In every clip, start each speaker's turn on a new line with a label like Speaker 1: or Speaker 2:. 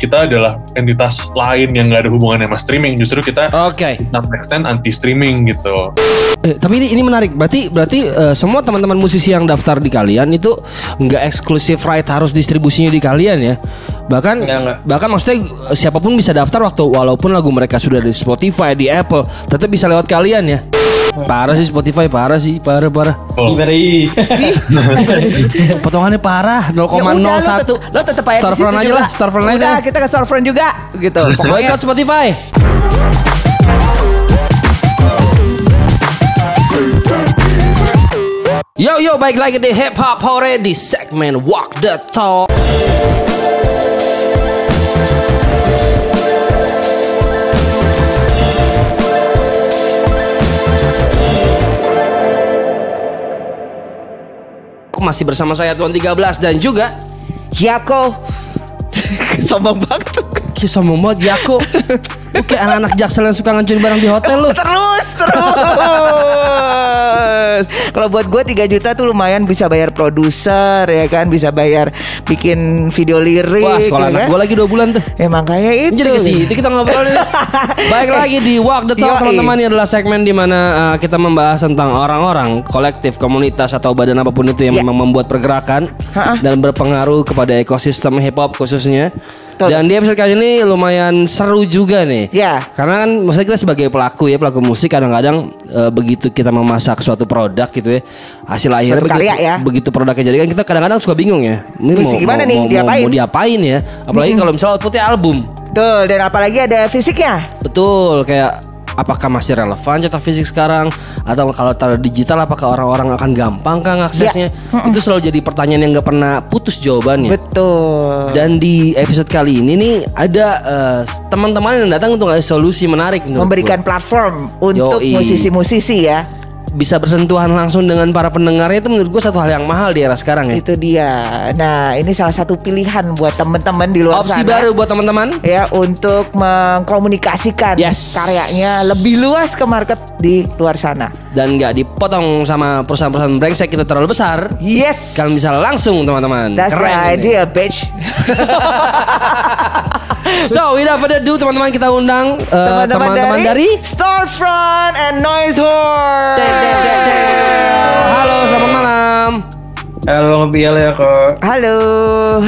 Speaker 1: kita adalah entitas lain yang nggak ada hubungannya sama streaming. Justru kita
Speaker 2: Oke.
Speaker 1: some extent anti streaming gitu.
Speaker 2: Eh, tapi ini ini menarik. Berarti berarti eh, semua teman-teman musisi yang daftar di kalian itu nggak eksklusif right harus distribusinya di kalian ya. Bahkan
Speaker 3: Nggak, nggak.
Speaker 2: bahkan maksudnya eh, siapa pun bisa daftar waktu walaupun lagu mereka sudah di Spotify, di Apple, tetap bisa lewat kalian ya. Parah sih Spotify, parah sih, parah parah.
Speaker 1: Oh.
Speaker 3: Ibari.
Speaker 2: Potongannya parah 0,01.
Speaker 4: Ya udah, lo tet- Lo tetap aja situ
Speaker 2: aja lah, storefront aja.
Speaker 4: Udah, kita ke storefront juga gitu. Pokoknya
Speaker 2: Boycott Spotify. Yo yo baik lagi di Hip Hop Hore di segmen Walk the Talk. Masih bersama saya Tuan 13 dan juga
Speaker 4: Yako. Sombong banget.
Speaker 2: Kisah sombong banget Yako Oke anak-anak jaksel yang suka ngancurin barang di hotel lu
Speaker 4: Terus, terus. Kalau buat gue 3 juta tuh lumayan bisa bayar produser ya kan, bisa bayar bikin video lirik.
Speaker 2: Wah sekolah
Speaker 4: ya
Speaker 2: anak
Speaker 4: kan?
Speaker 2: gue lagi 2 bulan tuh
Speaker 4: Emang kayak itu.
Speaker 2: Jadi ke situ kita ngobrol nih. Baik lagi di Walk the Talk teman-teman ini adalah segmen di mana uh, kita membahas tentang orang-orang, kolektif, komunitas atau badan apa pun itu yang
Speaker 4: Ya.
Speaker 2: memang membuat pergerakan
Speaker 4: Ha-ha.
Speaker 2: dan berpengaruh kepada ekosistem hip hop khususnya.
Speaker 4: Betul.
Speaker 2: Dan di episode kali ini lumayan seru juga nih.
Speaker 4: Ya.
Speaker 2: Karena kan maksudnya kita sebagai pelaku ya, pelaku musik kadang-kadang uh, begitu kita memasak suatu produk gitu ya, hasil akhirnya begitu,
Speaker 4: karya ya.
Speaker 2: begitu produknya jadi kan kita kadang-kadang suka bingung ya. Ini
Speaker 4: Mesti gimana nih,
Speaker 2: mau,
Speaker 4: diapain?
Speaker 2: Mau, diapain ya? Apalagi kalau misalnya outputnya album.
Speaker 4: Betul, dan apalagi ada fisiknya.
Speaker 2: Betul, kayak apakah masih relevan cetak fisik sekarang atau kalau taruh digital apakah orang-orang akan gampang kah ngaksesnya? Itu selalu jadi pertanyaan yang nggak pernah putus jawabannya.
Speaker 4: Betul.
Speaker 2: Dan di episode kali ini nih ada eh, teman-teman yang datang untuk ngasih solusi menarik
Speaker 4: Memberikan
Speaker 2: gua.
Speaker 4: platform untuk musisi-musisi ya.
Speaker 2: Bisa bersentuhan langsung dengan para pendengarnya itu menurut gue satu hal yang mahal di era sekarang ya.
Speaker 4: Itu dia. Nah, ini salah satu pilihan buat teman-teman di luar
Speaker 2: Opsi
Speaker 4: sana.
Speaker 2: baru buat teman-teman.
Speaker 4: ya untuk mengkomunikasikan
Speaker 2: Yes.
Speaker 4: karyanya lebih luas ke market di luar sana.
Speaker 2: Dan nggak dipotong sama perusahaan-perusahaan brengsek kita terlalu besar.
Speaker 4: Yes.
Speaker 2: Kalian bisa langsung teman-teman.
Speaker 4: That's the
Speaker 2: Keren ini.
Speaker 4: idea, bitch.
Speaker 2: So, without further ado, teman-teman kita undang eh,
Speaker 4: Teman-teman
Speaker 2: teman-teman
Speaker 4: dari,
Speaker 2: dari,
Speaker 4: Storefront and Noise Horror.
Speaker 2: Halo, selamat malam.
Speaker 3: Halo Bial ya kok.
Speaker 4: Halo,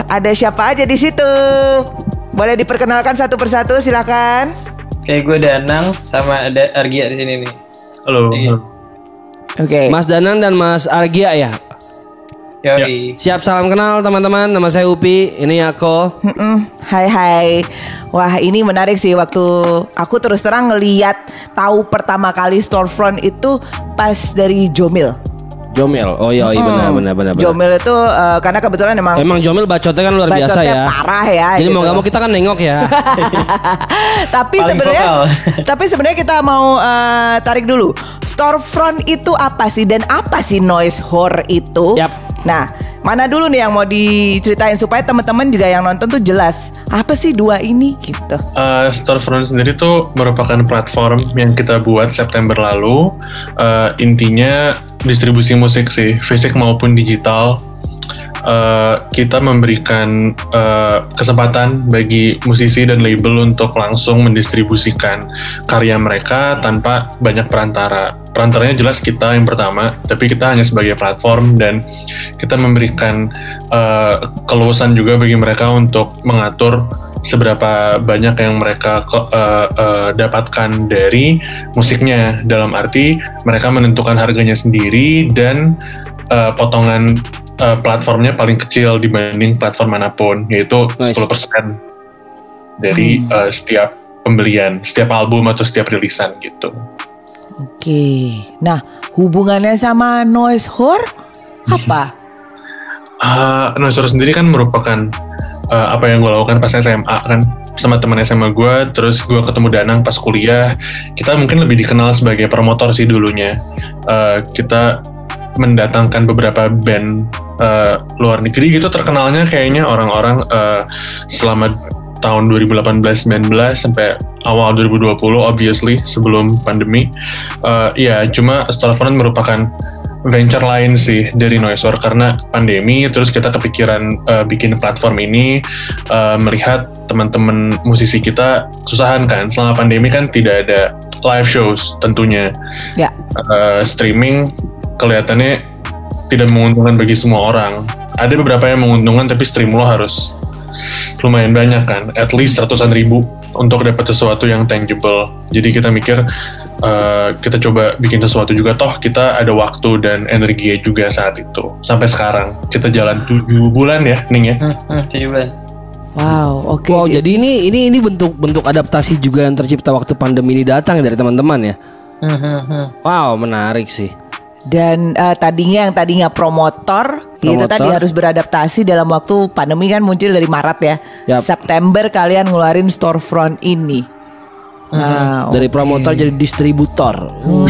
Speaker 4: ada siapa aja di situ? Boleh diperkenalkan satu persatu, silakan.
Speaker 3: Kayak gue Danang sama ada Argia di sini nih.
Speaker 1: Halo.
Speaker 3: Iya.
Speaker 4: Oke.
Speaker 2: Mas Danang dan Mas Argia ya.
Speaker 3: Yoi.
Speaker 2: Siap salam kenal teman-teman. Nama saya Upi. Ini aku.
Speaker 4: Mm-mm. Hai hai. Wah ini menarik sih waktu aku terus terang ngeliat tahu pertama kali storefront itu pas dari Jomil.
Speaker 2: Jomel. Oh iya, iya benar
Speaker 4: Hmm.
Speaker 2: benar benar. benar.
Speaker 4: Jomil itu eh, karena kebetulan emang
Speaker 2: Emang Jomel bacotnya kan luar biasa
Speaker 4: bacotnya
Speaker 2: ya.
Speaker 4: parah ya.
Speaker 2: Jadi
Speaker 4: gitu.
Speaker 2: mau nggak mau kita kan nengok ya.
Speaker 4: tapi sebenarnya tapi sebenarnya kita mau eh, tarik dulu. Storefront itu apa sih dan apa sih noise horror itu?
Speaker 2: Yap.
Speaker 4: Nah, mana dulu nih yang mau diceritain supaya teman-teman juga yang nonton tuh jelas apa sih dua ini gitu.
Speaker 1: Uh, Storefront sendiri tuh merupakan platform yang kita buat September lalu. Uh, intinya distribusi musik sih, fisik maupun digital. Uh, kita memberikan uh, kesempatan bagi musisi dan label untuk langsung mendistribusikan karya mereka tanpa banyak perantara. Perantaranya jelas kita yang pertama, tapi kita hanya sebagai platform dan kita memberikan uh, keluasan juga bagi mereka untuk mengatur seberapa banyak yang mereka uh, uh, dapatkan dari musiknya. Dalam arti mereka menentukan harganya sendiri dan uh, potongan uh, platformnya paling kecil dibanding platform mana pun, yaitu
Speaker 2: Nice.
Speaker 1: 10% dari uh, setiap pembelian, setiap album atau setiap rilisan gitu.
Speaker 4: Oke. Nah, hubungannya sama noise horror apa?
Speaker 1: Uh, Noisor sendiri kan merupakan uh, apa yang gue lakukan pas SMA kan sama teman SMA gue, terus gue ketemu Danang pas kuliah. Kita mungkin lebih dikenal sebagai promotor sih dulunya. Uh, kita mendatangkan beberapa band uh, luar negeri gitu terkenalnya kayaknya orang-orang uh, selama tahun 2018-19 sampai awal 2020 obviously sebelum pandemi. Uh, ya cuma Storefront merupakan venture lain sih dari Noisor karena pandemi terus kita kepikiran uh, bikin platform ini uh, melihat teman-teman musisi kita susahan kan selama pandemi kan tidak ada live shows tentunya
Speaker 4: Ya.
Speaker 1: Uh, streaming kelihatannya tidak menguntungkan bagi semua orang ada beberapa yang menguntungkan tapi stream lo harus lumayan banyak kan at least ratusan ribu untuk dapat sesuatu yang tangible jadi kita mikir uh, kita coba bikin sesuatu juga toh kita ada waktu dan energi juga saat itu sampai sekarang kita jalan tujuh bulan ya Ning ya
Speaker 3: Hmm, hmm, tujuh bulan.
Speaker 4: Wow, oke.
Speaker 2: Wow, jadi ini ini ini bentuk bentuk adaptasi juga yang tercipta waktu pandemi ini datang dari teman-teman ya.
Speaker 3: Hmm.
Speaker 2: Wow, menarik sih.
Speaker 4: Dan eh, tadinya yang tadinya promotor, itu
Speaker 2: Promotor.
Speaker 4: tadi harus beradaptasi dalam waktu pandemi kan muncul dari Maret ya.
Speaker 2: Yap.
Speaker 4: September kalian ngeluarin storefront ini. Wow.
Speaker 2: Dari promotor jadi distributor.
Speaker 4: Hmm,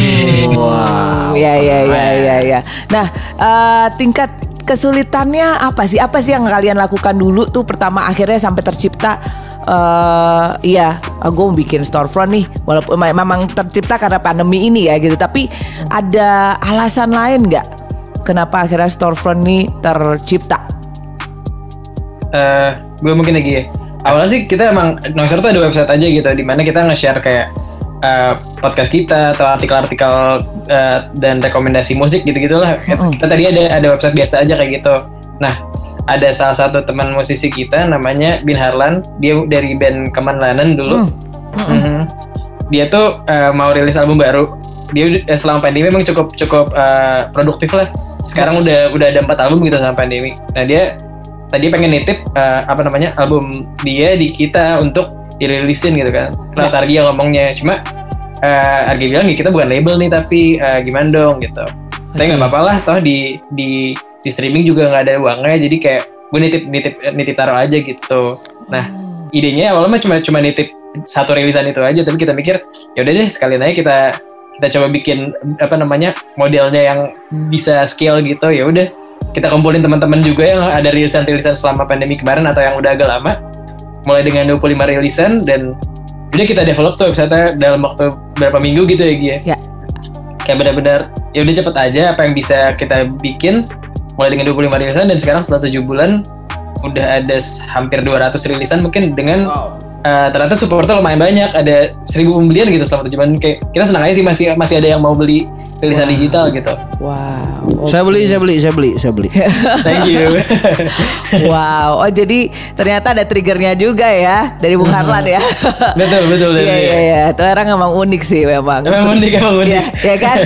Speaker 4: ya ya ya ya ya. Nah, eh, tingkat kesulitannya apa sih? Apa sih yang kalian lakukan dulu tuh pertama akhirnya sampai tercipta eh iya, gue mau bikin storefront nih. Walaupun me- memang tercipta karena pandemi ini ya gitu. Tapi ada alasan lain nggak? Kenapa akhirnya storefront ini tercipta?
Speaker 3: Eh, gue mungkin lagi ya. Awalnya sih kita emang Noiser tuh ada website aja gitu, di mana kita nge-share kayak eh, podcast kita atau artikel-artikel eh, dan rekomendasi musik gitu-gitulah. Kita tadi ada ada website biasa aja kayak gitu. Nah, ada salah satu teman musisi kita namanya Bin Harlan, dia dari band Kemanlanan dulu. Mhm. Dia tuh eh, mau rilis album baru. Dia eh, selama pandemi memang cukup cukup eh, produktif lah. Sekarang udah udah ada empat album gitu selama pandemi. Nah dia tadi pengen nitip eh, apa namanya album dia di kita untuk dirilisin gitu kan. Lewat Argi yang ngomongnya. Cuma eh Argi bilang ya kita bukan label nih tapi eh, gimana dong gitu. Tapi nggak apa-apa lah toh di di di streaming juga nggak ada uangnya jadi kayak gue nitip nitip nitip taruh aja gitu. Nah idenya awalnya cuma cuma nitip satu rilisan itu aja tapi kita mikir ya udah deh sekalian aja kita kita coba bikin apa namanya modelnya yang bisa scale gitu ya udah kita kumpulin teman-teman juga yang ada rilisan-rilisan selama pandemi kemarin atau yang udah agak lama mulai dengan 25 rilisan dan udah kita develop tuh website dalam waktu berapa minggu gitu ya Gia
Speaker 4: Ya.
Speaker 3: kayak benar-benar ya udah cepet aja apa yang bisa kita bikin mulai dengan 25 rilisan dan sekarang setelah 7 bulan udah ada hampir 200 rilisan mungkin dengan eh, ternyata supportnya lumayan banyak ada 1000 pembelian gitu selama 7 bulan kayak kita senang aja sih masih masih ada yang mau beli rilisan digital gitu
Speaker 4: Wow.
Speaker 2: Saya beli, saya beli, saya beli, saya beli.
Speaker 3: thank you
Speaker 4: Wow. Oh jadi ternyata ada triggernya juga ya dari Bung Harlan ya.
Speaker 3: betul betul dari
Speaker 4: Iya iya iya. Itu orang emang unik sih memang.
Speaker 3: Emang unik, emang unik.
Speaker 4: Iya ya kan.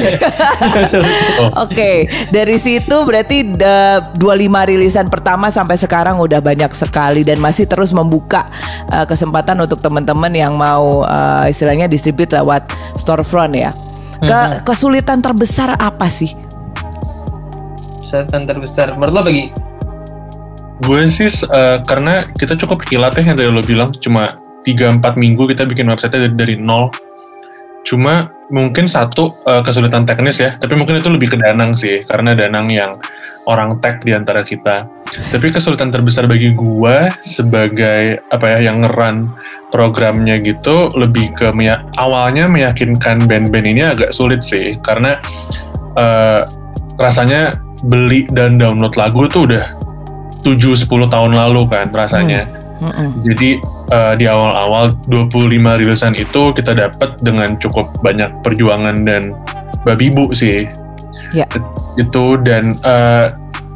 Speaker 4: Oke dari situ berarti da- 25 rilisan pertama sampai sekarang udah banyak sekali dan masih terus membuka uh, kesempatan untuk teman-teman yang mau uh, istilahnya distribute lewat storefront ya. Ke- kesulitan terbesar apa sih?
Speaker 3: Kesempatan terbesar. Menurut lo bagi?
Speaker 1: Gue sih eh, karena kita cukup kilat ya yang tadi lo bilang. Cuma 3-4 minggu kita bikin website dari, dari nol. Cuma mungkin satu eh, kesulitan teknis ya. Tapi mungkin itu lebih ke Danang sih. Karena Danang yang orang tech di antara kita tapi kesulitan terbesar bagi gue sebagai apa ya yang ngeran programnya gitu lebih ke meya- awalnya meyakinkan band-band ini agak sulit sih karena eh, rasanya beli dan download lagu tuh udah 7-10 tahun lalu kan rasanya.
Speaker 4: Mm-mm.
Speaker 1: Jadi eh, di awal-awal 25 rilisan itu kita dapat dengan cukup banyak perjuangan dan babi bu sih.
Speaker 4: Ya.
Speaker 1: Itu dan eh,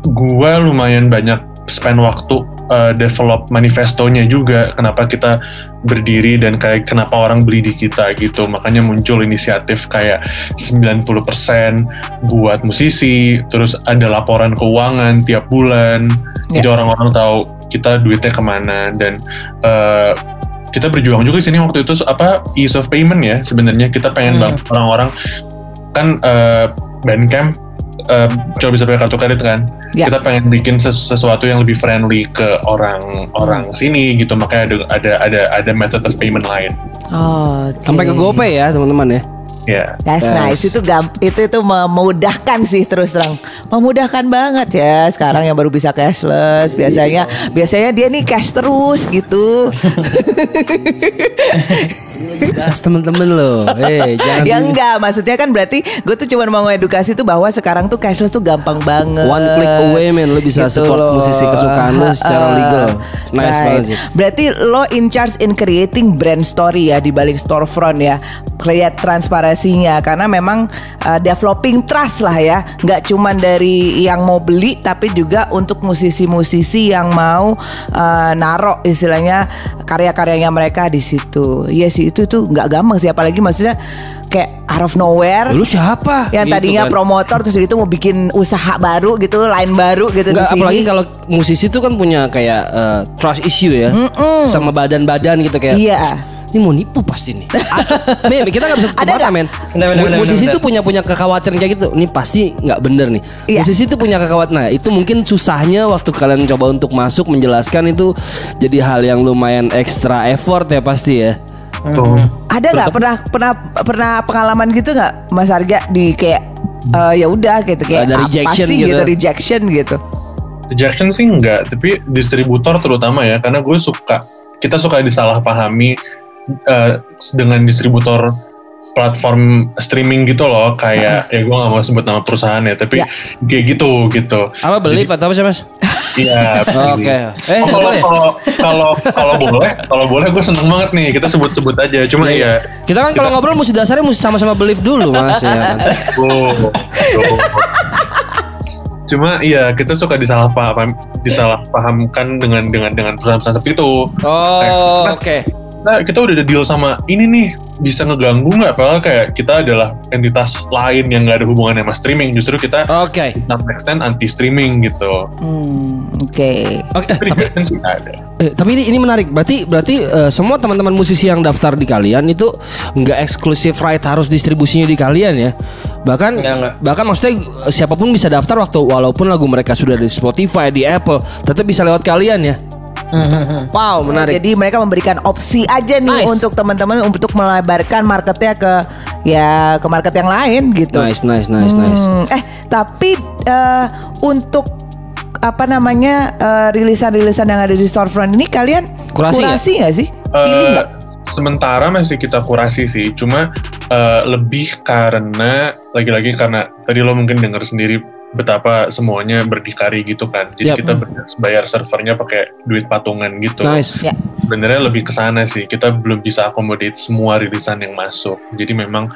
Speaker 1: gua lumayan banyak spend waktu eh, develop manifestonya juga kenapa kita berdiri dan kayak kenapa orang beli di kita gitu. Makanya muncul inisiatif kayak 90% buat musisi, terus ada laporan keuangan tiap bulan.
Speaker 4: Ya.
Speaker 1: Jadi orang-orang tahu kita duitnya ke mana dan eh, kita berjuang juga di sini waktu itu apa ease of payment ya sebenarnya kita pengen
Speaker 3: Hmm.
Speaker 1: banget orang-orang kan eh, Bandcamp eh, coba bisa pakai kartu kredit kan
Speaker 4: Ya.
Speaker 1: kita pengen bikin ses- sesuatu yang lebih friendly ke orang-orang sini gitu makanya ada ada ada ada method of payment lain
Speaker 4: Oh, oke.
Speaker 2: Sampai ke GoPay ya, teman-teman ya.
Speaker 1: Ya.
Speaker 4: That's
Speaker 2: Yes.
Speaker 4: nice. Itu itu itu memudahkan sih terus terang. Memudahkan banget ya. Sekarang yang baru bisa cashless, biasanya biasanya dia nih cash terus gitu.
Speaker 2: Gas temen-temen lo. Eh, jangan
Speaker 4: ya
Speaker 2: di-
Speaker 4: enggak, maksudnya kan berarti gue tuh cuma mau edukasi tuh bahwa sekarang tuh cashless tuh gampang banget.
Speaker 2: One click away, man. Lo bisa
Speaker 4: Gitu
Speaker 2: support
Speaker 4: loh.
Speaker 2: musisi kesukaan lo secara
Speaker 4: Uh,
Speaker 2: legal. Nice banget sih.
Speaker 4: Berarti lo in charge in creating brand story ya di balik storefront ya. Lihat transparansinya karena memang uh, developing trust lah ya. Nggak cuman dari yang mau beli tapi juga untuk musisi-musisi yang mau uh, narok istilahnya karya-karyanya mereka di situ. Iya sih itu tuh nggak gampang sih apalagi maksudnya kayak out of nowhere
Speaker 2: Lu siapa?
Speaker 4: yang
Speaker 2: Gitu
Speaker 4: tadinya
Speaker 2: kan.
Speaker 4: promotor terus itu mau bikin usaha baru gitu, line baru gitu
Speaker 2: Enggak,
Speaker 4: di sini.
Speaker 2: apalagi kalau musisi itu kan punya kayak eh, trust issue ya sama badan-badan gitu kayak.
Speaker 4: Iya.
Speaker 2: Ini mau nipu pasti nih. Ah, men, kita nggak bisa tutup
Speaker 4: Ada
Speaker 2: mata
Speaker 4: nggak?
Speaker 2: men.
Speaker 3: Benar,
Speaker 2: musisi itu punya punya kekhawatiran kayak gitu. Ini pasti nggak bener nih.
Speaker 4: Iya.
Speaker 2: Musisi itu punya kekhawatiran. Nah itu mungkin susahnya waktu kalian coba untuk masuk menjelaskan itu jadi hal yang lumayan extra effort ya pasti ya.
Speaker 1: Tuh.
Speaker 4: Ada nggak pernah pernah pernah pengalaman gitu nggak Mas Arga di kayak eh, ya udah gitu kayak
Speaker 2: Ada
Speaker 4: apa
Speaker 2: rejection
Speaker 4: sih
Speaker 2: gitu.
Speaker 4: gitu rejection gitu.
Speaker 1: Rejection sih enggak, tapi distributor terutama ya, karena gue suka, kita suka disalahpahami eh, dengan distributor platform streaming gitu loh, kayak ya gue gak mau sebut nama perusahaan ya, tapi
Speaker 4: Ya.
Speaker 1: kayak gitu gitu.
Speaker 2: Apa believe atau apa sih mas?
Speaker 1: Iya.
Speaker 2: Oke. Eh,
Speaker 1: Oh, kalau
Speaker 2: boleh?
Speaker 1: kalau kalau kalau boleh, kalau boleh gue seneng banget nih. Kita sebut-sebut aja. Cuma
Speaker 2: Iya, iya.
Speaker 1: ya.
Speaker 2: Kita kan kalau ngobrol mesti dasarnya mesti sama-sama believe dulu mas ya kan.
Speaker 1: Oh, oh. Cuma iya kita suka disalahpaham disalahpahamkan dengan dengan dengan perusahaan-perusahaan seperti itu.
Speaker 2: Oh,
Speaker 1: Mas,
Speaker 2: oke.
Speaker 1: Nah, kita udah ada deal sama ini nih bisa ngeganggu nggak? Padahal kayak kita adalah entitas lain yang nggak ada hubungannya sama streaming. Justru kita
Speaker 2: Oke.
Speaker 1: to some extent anti streaming gitu.
Speaker 4: Hmm, Oke.
Speaker 2: Oke, eh,
Speaker 1: Tapi sih ada.
Speaker 2: eh, tapi ini ini menarik. Berarti berarti eh, semua teman-teman musisi yang daftar di kalian itu nggak eksklusif right harus distribusinya di kalian ya. Bahkan
Speaker 3: nggak.
Speaker 2: bahkan maksudnya eh, siapa pun bisa daftar waktu walaupun lagu mereka sudah di Spotify, di Apple, tetap bisa lewat kalian ya. Wow, menarik.
Speaker 4: Jadi mereka memberikan opsi aja nih
Speaker 2: Nice.
Speaker 4: untuk teman-teman untuk melebarkan marketnya ke ya ke market yang lain gitu.
Speaker 2: Nice, nice, nice, nice.
Speaker 4: Hmm, eh tapi eh, untuk apa namanya eh, rilisan-rilisan yang ada di storefront ini kalian
Speaker 2: Kurasi nggak?
Speaker 4: nggak sih? Pilih nggak?
Speaker 1: Sementara masih kita kurasi sih, cuma eh, lebih karena lagi-lagi karena tadi lo mungkin dengar sendiri betapa semuanya berdikari gitu kan. Jadi
Speaker 2: Yap.
Speaker 1: kita bayar servernya pakai duit patungan gitu.
Speaker 2: Nice.
Speaker 4: Ya.
Speaker 1: Sebenarnya lebih ke sana sih. Kita belum bisa accommodate semua rilisan yang masuk. Jadi memang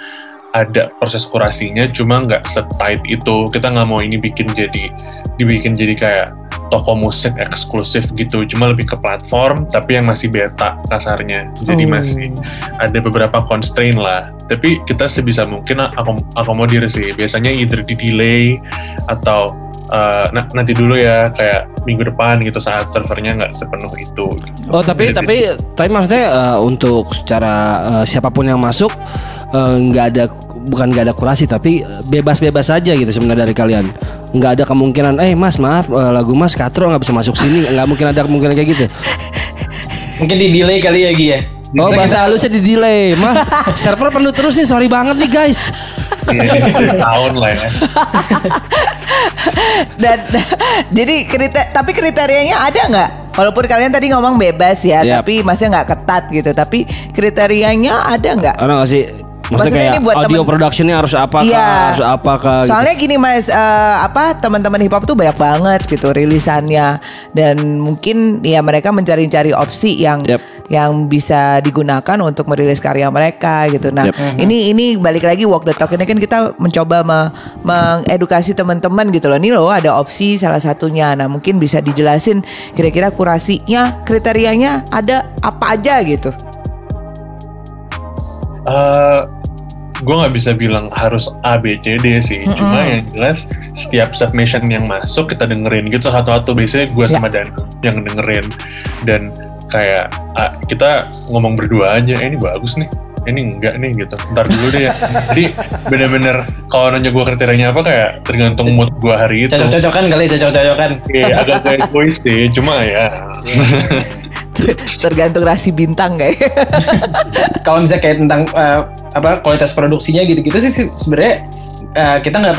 Speaker 1: ada proses kurasinya, cuma nggak setight itu. Kita nggak mau ini bikin jadi dibikin jadi kayak toko musik eksklusif gitu. Cuma lebih ke platform, tapi yang masih beta kasarnya. Jadi
Speaker 4: Oh.
Speaker 1: masih ada beberapa constraint lah. Tapi kita sebisa mungkin akom akomodir sih. Biasanya either di delay atau uh, nah, nanti dulu ya kayak minggu depan gitu saat servernya nggak sepenuh itu.
Speaker 2: Oh tapi
Speaker 1: Beda-beda.
Speaker 2: tapi tapi maksudnya eh, untuk secara eh, siapa pun yang masuk eh, nggak ada bukan nggak ada kurasi tapi bebas-bebas saja gitu sebenarnya dari kalian nggak ada kemungkinan eh mas maaf eh, lagu mas katro nggak bisa masuk sini nggak mungkin ada kemungkinan kayak gitu
Speaker 3: Mungkin di delay kali ya Gi ya.
Speaker 2: oh
Speaker 3: Bisa
Speaker 2: bahasa halusnya di delay mah server penuh terus nih sorry banget nih guys
Speaker 1: Iya, tahun lah ya.
Speaker 4: Dan jadi kriteria tapi kriterianya ada nggak? Walaupun kalian tadi ngomong bebas ya,
Speaker 2: Yap.
Speaker 4: tapi maksudnya nggak ketat gitu. Tapi kriterianya ada nggak?
Speaker 2: ada nggak sih maksudnya,
Speaker 4: Maksudnya
Speaker 2: kayak
Speaker 4: ini buat
Speaker 2: audio
Speaker 4: temen-
Speaker 2: productionnya harus apa
Speaker 4: Iya.
Speaker 2: harus apa gitu.
Speaker 4: Soalnya gini mas, eh, apa teman-teman hip hop tuh banyak banget gitu rilisannya dan mungkin ya mereka mencari-cari opsi yang
Speaker 2: Yep.
Speaker 4: yang bisa digunakan untuk merilis karya mereka gitu. Nah
Speaker 2: Yep.
Speaker 4: ini ini balik lagi walk the talk ini kan kita mencoba me- mengedukasi teman-teman gitu loh. Ini loh ada opsi salah satunya. Nah mungkin bisa dijelasin kira-kira kurasinya kriterianya ada apa aja gitu.
Speaker 1: Eh, gue nggak bisa bilang harus A B C D sih.
Speaker 4: Mm-mm.
Speaker 1: cuma yang jelas setiap submission yang masuk kita dengerin gitu. Satu-satu biasanya gue sama Dan yang dengerin. Dan kayak ah, kita ngomong berdua aja eh, ini bagus nih. Ini enggak nih gitu. Ntar dulu deh ya. Jadi bener-bener kalau nanya gue kriterianya apa kayak tergantung mood gue hari itu.
Speaker 3: Cocok-cocokan kali cocok-cocokan.
Speaker 1: Iya, agak kayak egois sih. Cuma ya
Speaker 4: Tergantung rasi bintang kayak.
Speaker 3: kalau misalnya kayak tentang eh, apa kualitas produksinya gitu-gitu sih se- sebenarnya eh, kita nggak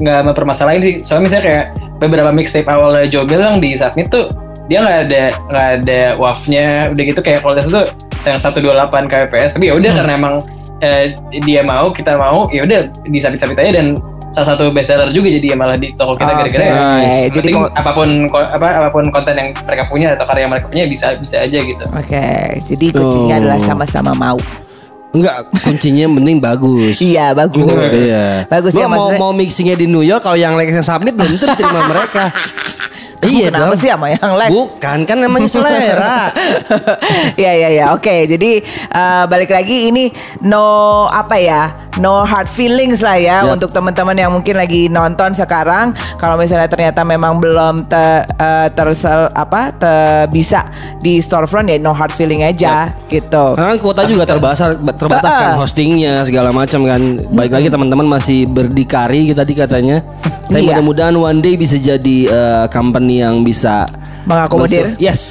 Speaker 3: nggak mempermasalahin sih. Soalnya misalnya kayak beberapa mixtape awalnya Jomil yang di submit tuh dia nggak ada nggak ada wave-nya udah gitu kayak kualitas tuh yang 128 kbps tapi ya udah karena emang eh, dia mau kita mau ya udah disabit-sabit aja dan salah satu bestseller juga jadi ya malah di toko kita gara-gara ya.
Speaker 4: Oke,
Speaker 3: Yang
Speaker 4: jadi apa
Speaker 3: pun ko- apa apa pun konten yang mereka punya atau karya yang mereka punya bisa bisa aja gitu.
Speaker 4: Oke, jadi kuncinya
Speaker 2: Oh.
Speaker 4: adalah sama-sama mau.
Speaker 2: Enggak, kuncinya yang penting bagus.
Speaker 4: Iya, bagus.
Speaker 2: Iya.
Speaker 4: Bagus ya
Speaker 2: mau mau mixingnya di New York kalau yang Lex yang submit belum tentu diterima mereka. iya
Speaker 4: kenapa
Speaker 2: dong.
Speaker 4: sih sama yang Lex?
Speaker 2: Bukan kan namanya selera.
Speaker 4: ya ya ya oke jadi eh, balik lagi ini no apa ya no hard feelings lah ya
Speaker 2: Ya.
Speaker 4: untuk teman-teman yang mungkin lagi nonton sekarang kalau misalnya ternyata memang belum te, eh, tersel apa te- bisa di storefront ya no hard feeling aja gitu
Speaker 2: Karena kan kuota juga terbatas terbatas kan hostingnya segala macam kan. Baik lagi teman-teman masih berdikari tadi katanya. Tapi
Speaker 4: Iya.
Speaker 2: mudah-mudahan one day bisa jadi eh, company yang bisa
Speaker 4: Mengakomodir.
Speaker 2: masuk- Yes.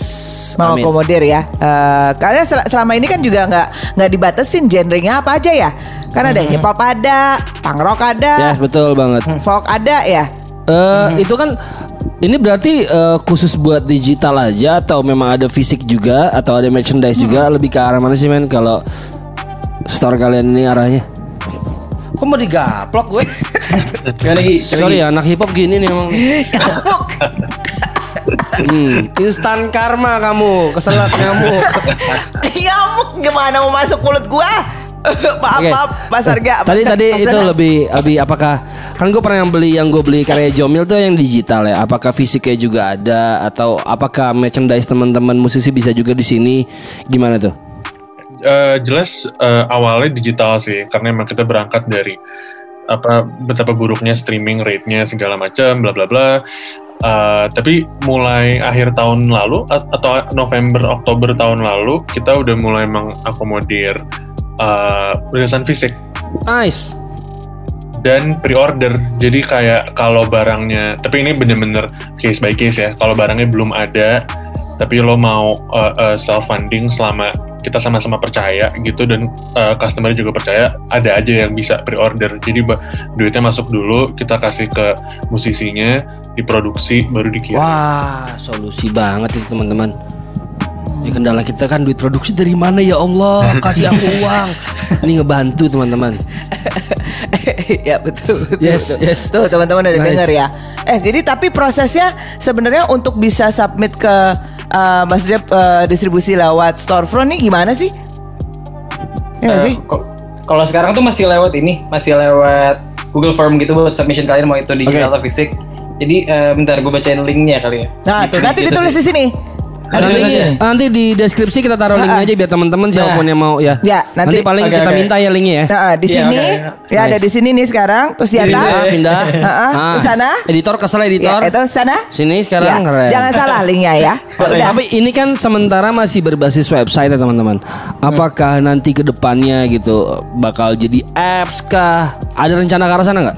Speaker 4: mau
Speaker 2: Amin.
Speaker 4: akomodir ya Eh, karena sel- selama ini kan juga nggak nggak dibatesin genrenya apa aja ya kan ada hip hop ada punk rock ada
Speaker 2: Yes, betul banget.
Speaker 4: folk ada ya
Speaker 2: Eh, itu kan ini berarti eh, khusus buat digital aja atau memang ada fisik juga atau ada merchandise juga lebih ke arah mana sih men kalau store kalian ini arahnya? Kok mau digaplok gue? Sorry ya anak hip hop gini nih emang. Hmm, instan karma kamu, keselat nyamuk.
Speaker 4: Nyamuk gimana mau masuk mulut gua? maaf
Speaker 2: Oke.
Speaker 4: maaf Mas Arga.
Speaker 2: Tadi tadi
Speaker 4: Mas
Speaker 2: itu lebih lebih apakah kan gue pernah yang beli yang gue beli karya Jomil tuh yang digital ya. Apakah fisiknya juga ada atau apakah merchandise teman-teman musisi bisa juga di sini? Gimana tuh?
Speaker 1: Eh, jelas eh, awalnya digital sih karena emang kita berangkat dari apa betapa buruknya streaming rate-nya segala macam bla bla bla Eh, tapi mulai akhir tahun lalu at- atau November Oktober tahun lalu kita udah mulai mengakomodir eh, rilisan fisik
Speaker 2: Nice.
Speaker 1: dan pre-order. Jadi kayak kalau barangnya, tapi ini bener-bener case by case ya. Kalau barangnya belum ada, tapi lo mau uh, self funding selama kita sama-sama percaya gitu dan uh, customer juga percaya, ada aja yang bisa pre-order. Jadi duitnya masuk dulu, kita kasih ke musisinya, diproduksi, baru dikirim.
Speaker 2: Wah, solusi banget itu teman-teman. Ya kendala kita kan duit produksi dari mana ya Allah? Kasih aku uang. Ini ngebantu teman-teman.
Speaker 4: ya betul betul.
Speaker 2: Yes,
Speaker 4: betul.
Speaker 2: yes.
Speaker 4: Tuh teman-teman udah
Speaker 2: Nice.
Speaker 4: denger ya. Eh jadi tapi prosesnya sebenarnya untuk bisa submit ke eh, maksudnya eh, distribusi lewat storefront nih gimana sih? Ya
Speaker 3: Eh,
Speaker 4: sih?
Speaker 3: Kalau sekarang tuh masih lewat ini, masih lewat Google Form gitu buat submission kalian mau itu digital
Speaker 2: Oke.
Speaker 3: atau fisik. Jadi eh, bentar gue bacain linknya kali ya.
Speaker 4: Nah, tuh nanti ditulis di sini. Ada
Speaker 3: Nanti-.
Speaker 2: Nanti di deskripsi kita taruh linknya aja biar teman-teman siapa pun yang mau ya.
Speaker 4: Ya, nanti-
Speaker 2: paling
Speaker 3: Oke,
Speaker 2: kita
Speaker 3: oke.
Speaker 2: minta ya linknya ya.
Speaker 4: Nah, di
Speaker 3: Iya,
Speaker 4: sini
Speaker 3: oke.
Speaker 4: ya ada
Speaker 2: Nice.
Speaker 4: di sini nih sekarang, terus di atas.
Speaker 2: Pindah.
Speaker 4: Heeh,
Speaker 2: Ah,
Speaker 4: ke sana.
Speaker 2: Editor kesel
Speaker 4: Ya,
Speaker 2: editor.
Speaker 4: itu sana.
Speaker 2: Sini
Speaker 4: Ya,
Speaker 2: sekarang keren.
Speaker 4: jangan salah linknya ya. Udah.
Speaker 2: Tapi ini kan sementara masih berbasis website ya teman-teman. Apakah nanti ke depannya gitu bakal jadi apps kah? Ada rencana ke arah sana nggak?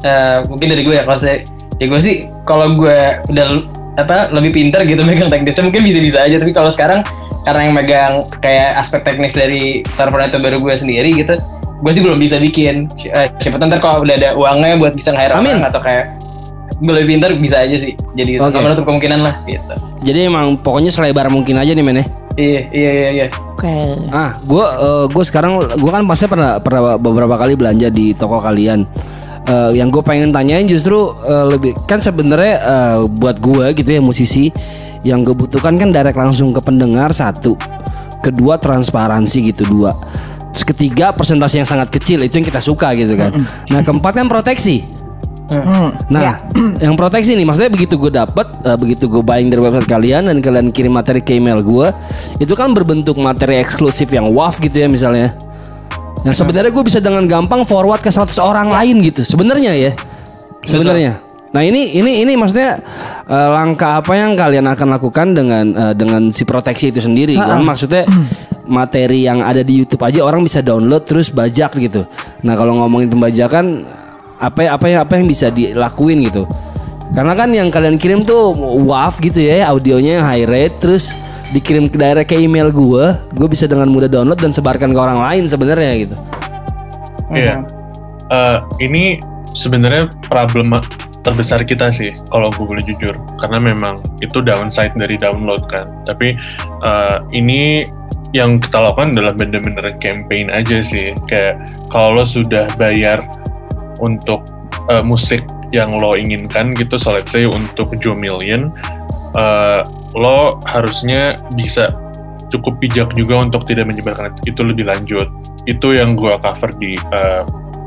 Speaker 3: Eh, mungkin dari gue ya kalau saya ya gue sih kalau gue udah apa lebih pintar gitu megang teknisnya mungkin bisa-bisa aja tapi kalau sekarang karena yang megang kayak aspek teknis dari server itu baru gue sendiri gitu gue sih belum bisa bikin Eh, siapa tahu ntar kalau udah ada uangnya buat bisa
Speaker 2: Amin.
Speaker 3: orang atau kayak gue lebih pintar bisa aja sih jadi
Speaker 2: Oke.
Speaker 3: nggak menutup kemungkinan lah gitu
Speaker 2: Jadi emang pokoknya selebar mungkin aja nih men ya.
Speaker 3: iya iya iya iya
Speaker 4: Oke.
Speaker 2: Ah, gue gue sekarang gue kan pasti pernah pernah beberapa kali belanja di toko kalian. Eh, yang gue pengen tanyain justru eh, lebih kan sebenarnya eh, buat gue gitu ya musisi yang gue butuhkan kan direct langsung ke pendengar satu, kedua transparansi gitu dua, terus ketiga persentase yang sangat kecil itu yang kita suka gitu kan. Nah keempat kan proteksi.
Speaker 4: Hmm.
Speaker 2: Nah, yang proteksi nih, maksudnya begitu gue dapet, eh, begitu gue buying dari website kalian dan kalian kirim materi ke email gue, itu kan berbentuk materi eksklusif yang WAF gitu ya misalnya. Yang sebenarnya gue bisa dengan gampang forward ke 100 orang lain gitu, sebenarnya ya, sebenarnya. Nah ini ini ini maksudnya eh, langkah apa yang kalian akan lakukan dengan eh, dengan si proteksi itu sendiri? Kan maksudnya materi yang ada di YouTube aja orang bisa download terus bajak gitu. Nah kalau ngomongin pembajakan apa apa yang apa yang bisa dilakuin gitu? Karena kan yang kalian kirim tuh WAV gitu ya, audionya high rate terus dikirim ke direct ke email gue, gue bisa dengan mudah download dan sebarkan ke orang lain sebenarnya gitu.
Speaker 1: Iya. Eh, ini sebenarnya problem terbesar kita sih kalau gue boleh jujur karena memang itu downside dari download kan. Tapi eh, ini yang kita lakukan adalah bener-bener campaign aja sih. Kayak kalau lo sudah bayar untuk eh, musik yang lo inginkan gitu, so let's say untuk Joe Million, eh, lo harusnya bisa cukup bijak juga untuk tidak menyebarkan itu lebih lanjut. Itu yang gua cover di eh,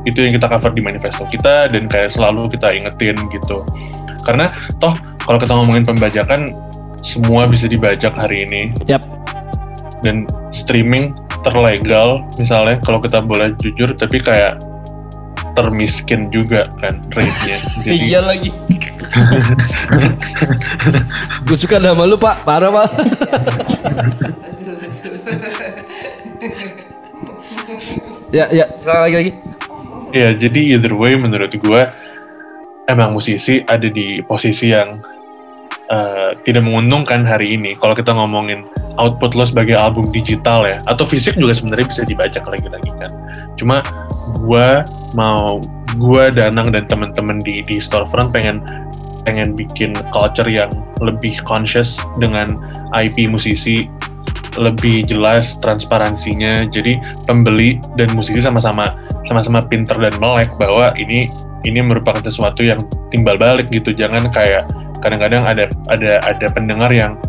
Speaker 1: itu yang kita cover di manifesto kita dan kayak selalu kita ingetin gitu. Karena toh kalau kita ngomongin pembajakan semua bisa dibajak hari ini
Speaker 2: Yap.
Speaker 1: dan streaming terlegal misalnya kalau kita boleh jujur tapi kayak termiskin juga kan rate-nya. Jadi
Speaker 2: Iya lagi. Gue suka nama lu pak, parah pak. ya ya, salah lagi lagi.
Speaker 1: Ya, jadi either way menurut gue emang musisi ada di posisi yang eh, tidak menguntungkan hari ini. Kalau kita ngomongin output lo sebagai album digital ya, atau fisik juga sebenarnya bisa dibaca lagi-lagi kan. Cuma gue mau gue Danang dan teman-teman di di storefront pengen pengen bikin culture yang lebih conscious dengan IP musisi lebih jelas transparansinya. Jadi pembeli dan musisi sama-sama sama-sama pinter dan melek bahwa ini ini merupakan sesuatu yang timbal balik gitu. Jangan kayak kadang-kadang ada ada ada pendengar yang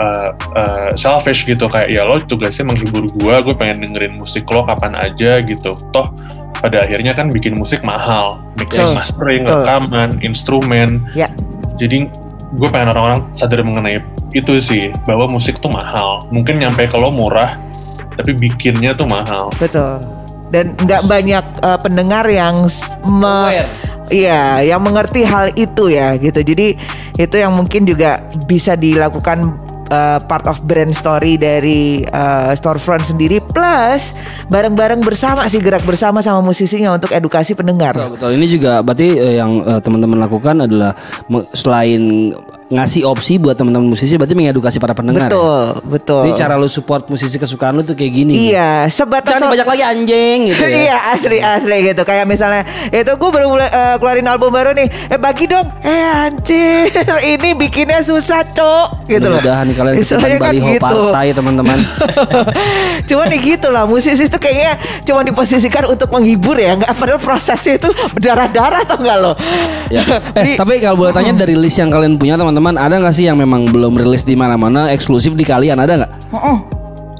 Speaker 1: uh, uh, selfish gitu. Kayak ya lo tugasnya menghibur gua gue pengen dengerin musik lo kapan aja gitu. Toh pada akhirnya kan bikin musik mahal mixing
Speaker 4: Betul.
Speaker 1: mastering
Speaker 4: Betul.
Speaker 1: rekaman instrumen
Speaker 4: Ya.
Speaker 1: jadi gue pengen orang-orang sadar mengenai itu sih bahwa musik tuh mahal mungkin nyampe kalau murah tapi bikinnya tuh mahal
Speaker 4: Betul. Dan nggak banyak uh, pendengar yang me-. Iya, yang mengerti hal itu ya gitu. Jadi itu yang mungkin juga bisa dilakukan uh, part of brand story dari uh, storefront sendiri plus bareng-bareng bersama sih gerak bersama sama musisinya untuk edukasi pendengar.
Speaker 2: Betul, betul. Ini juga berarti eh, yang eh, teman-teman lakukan adalah selain ngasih opsi buat teman-teman musisi, berarti mengedukasi para pendengar. ya?
Speaker 4: Betul, betul.
Speaker 2: Ini cara lu support musisi kesukaan lu tuh kayak gini.
Speaker 4: Iya, sebatas
Speaker 2: Jangan dibajak lagi anjing gitu ya.
Speaker 4: Iya asli asli gitu kayak misalnya itu gue baru mulai eh, keluarin album baru nih eh bagi dong eh anjir ini bikinnya susah cok gitu loh
Speaker 2: Mudah-mudahan kalian
Speaker 4: Istilahnya
Speaker 2: ketiban baliho
Speaker 4: gitu.
Speaker 2: partai teman-teman.
Speaker 4: cuman ya gitu lah musisi itu kayaknya cuma diposisikan untuk menghibur ya nggak padahal prosesnya itu berdarah-darah atau enggak lo
Speaker 2: ya. Eh,
Speaker 4: Di-
Speaker 2: tapi kalau boleh tanya dari list yang kalian punya teman-teman, ada nggak sih yang memang belum rilis di mana-mana eksklusif di kalian? Ada nggak?